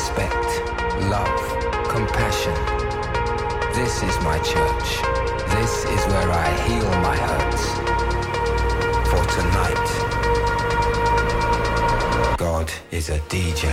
Respect, love, compassion. This is my church. This is where I heal my hurts. For tonight, God is a DJ.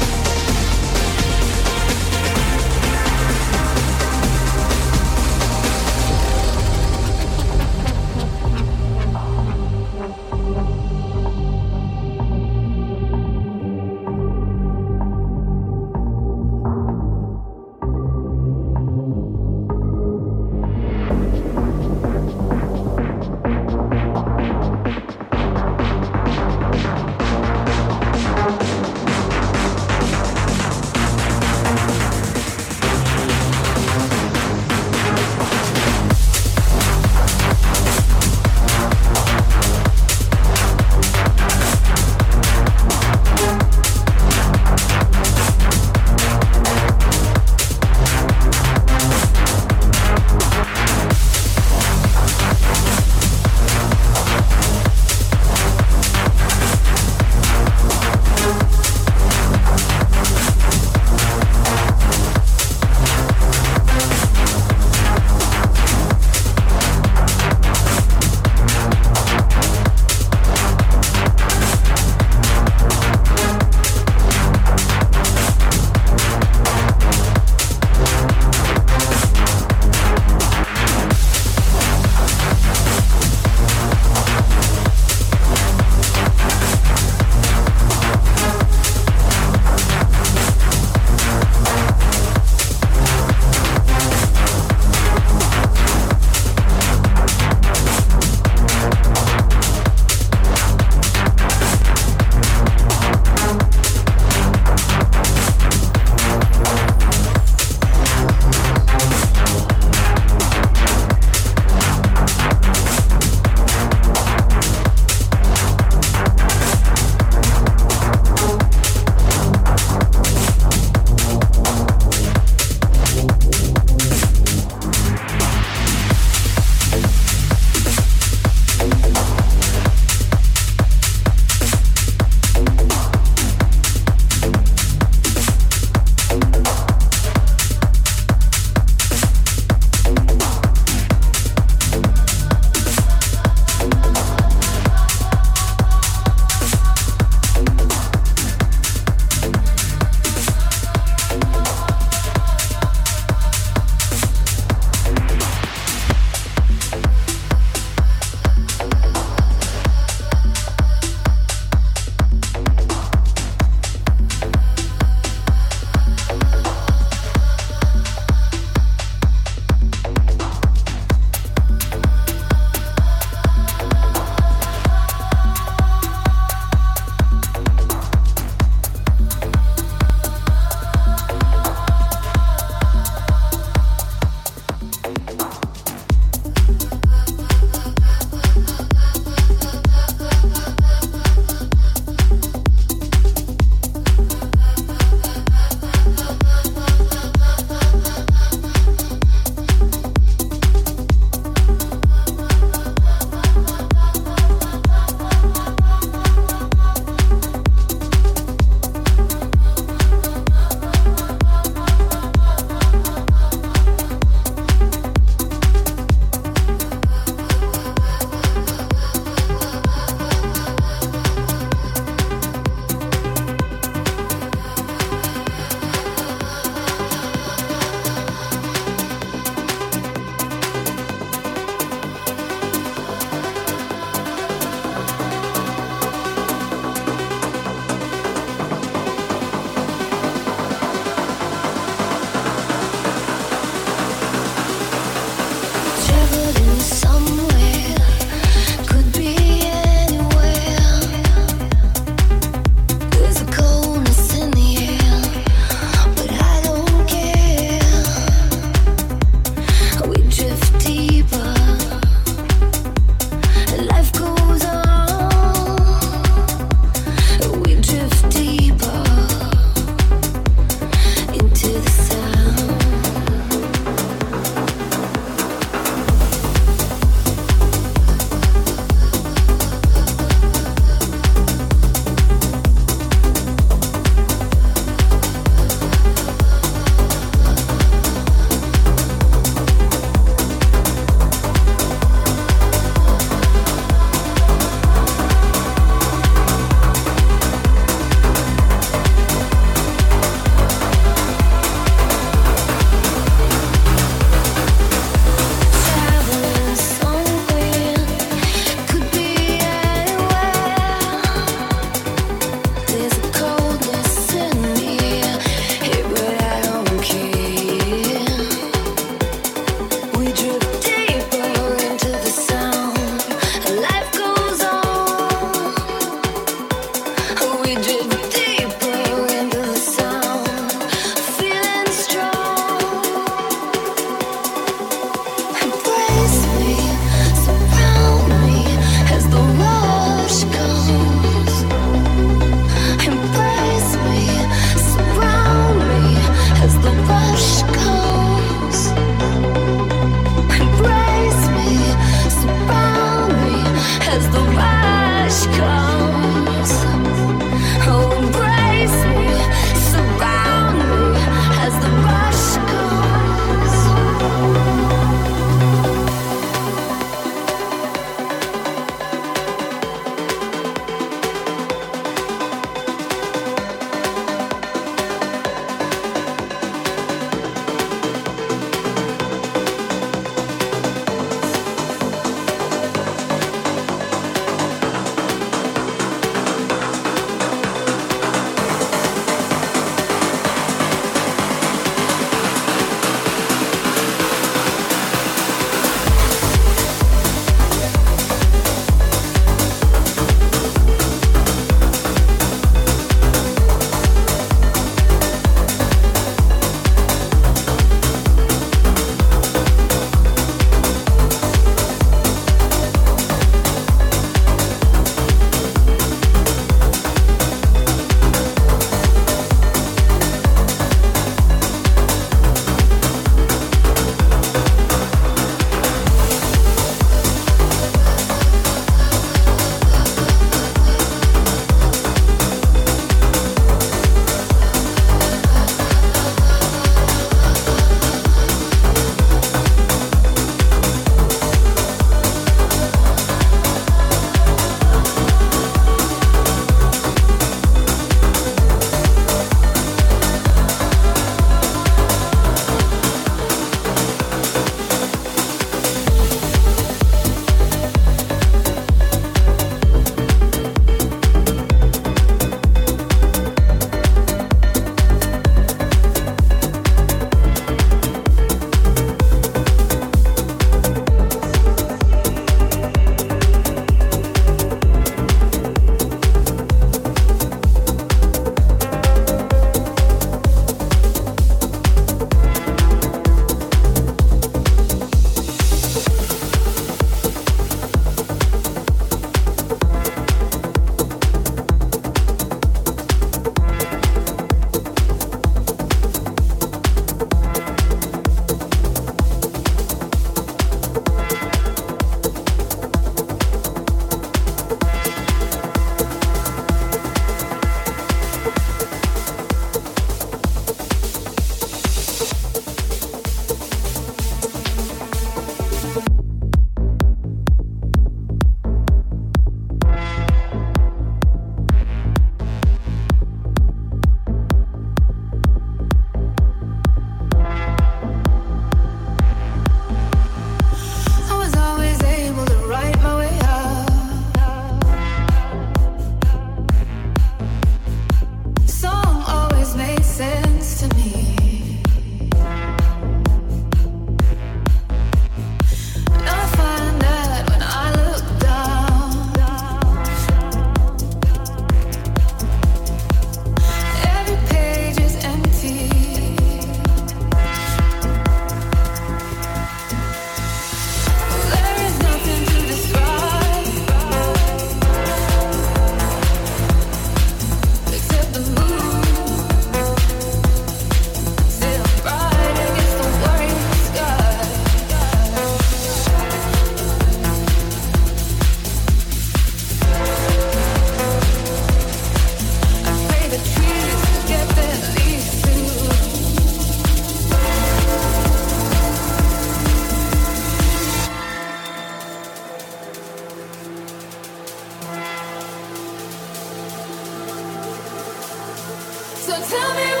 So tell me.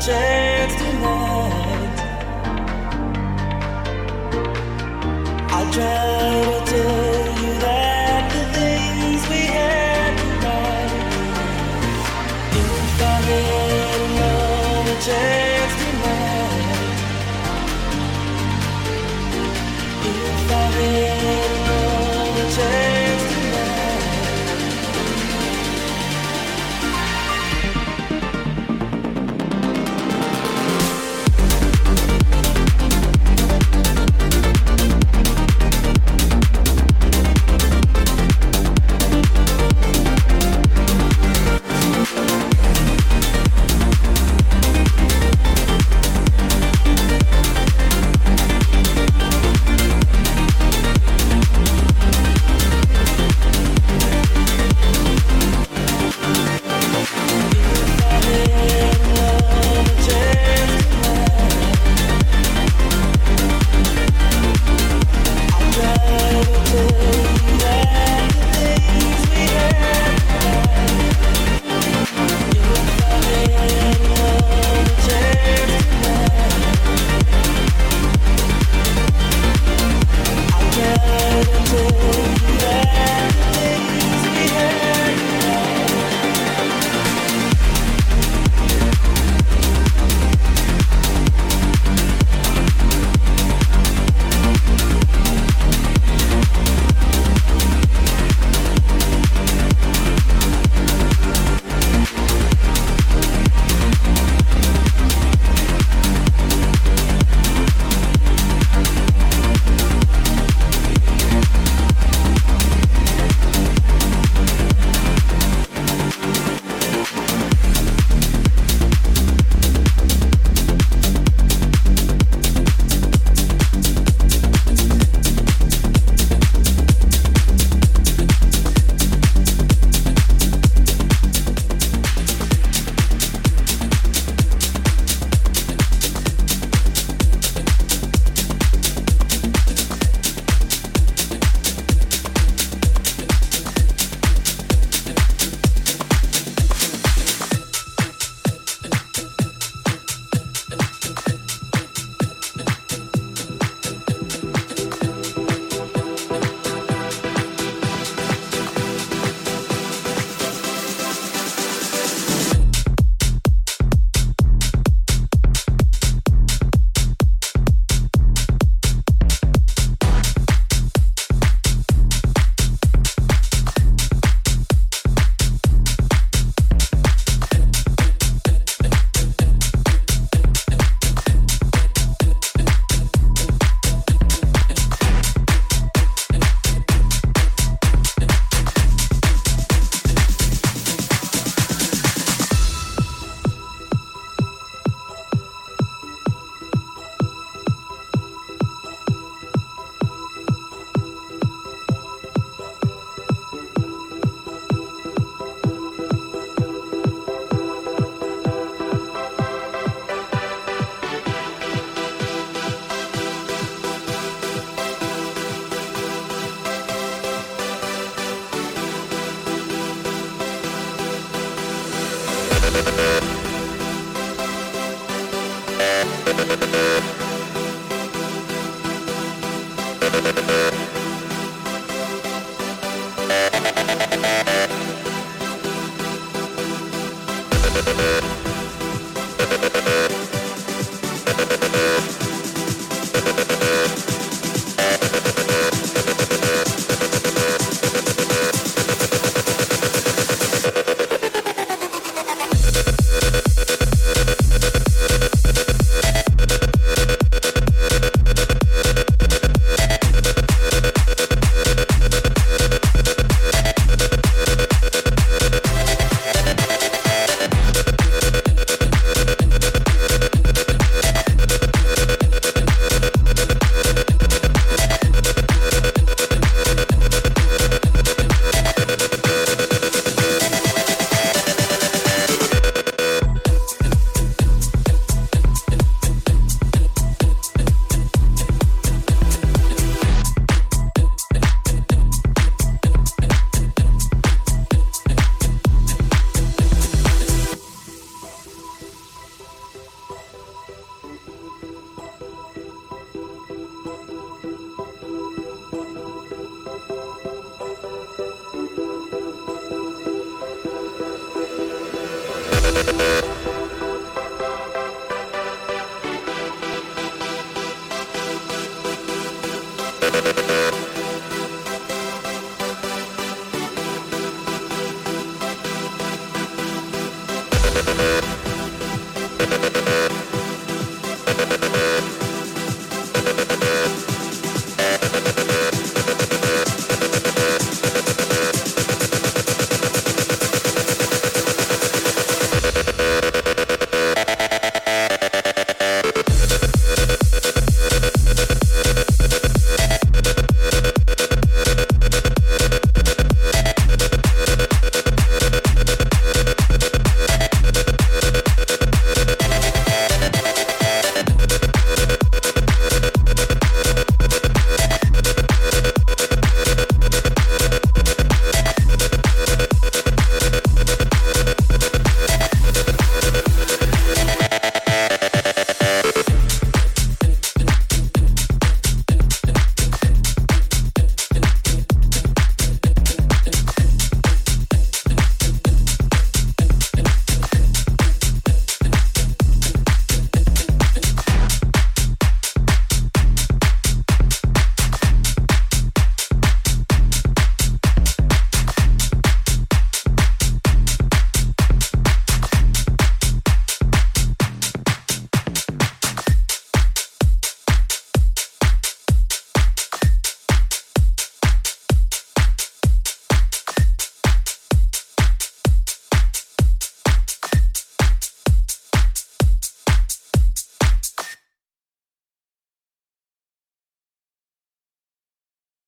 change.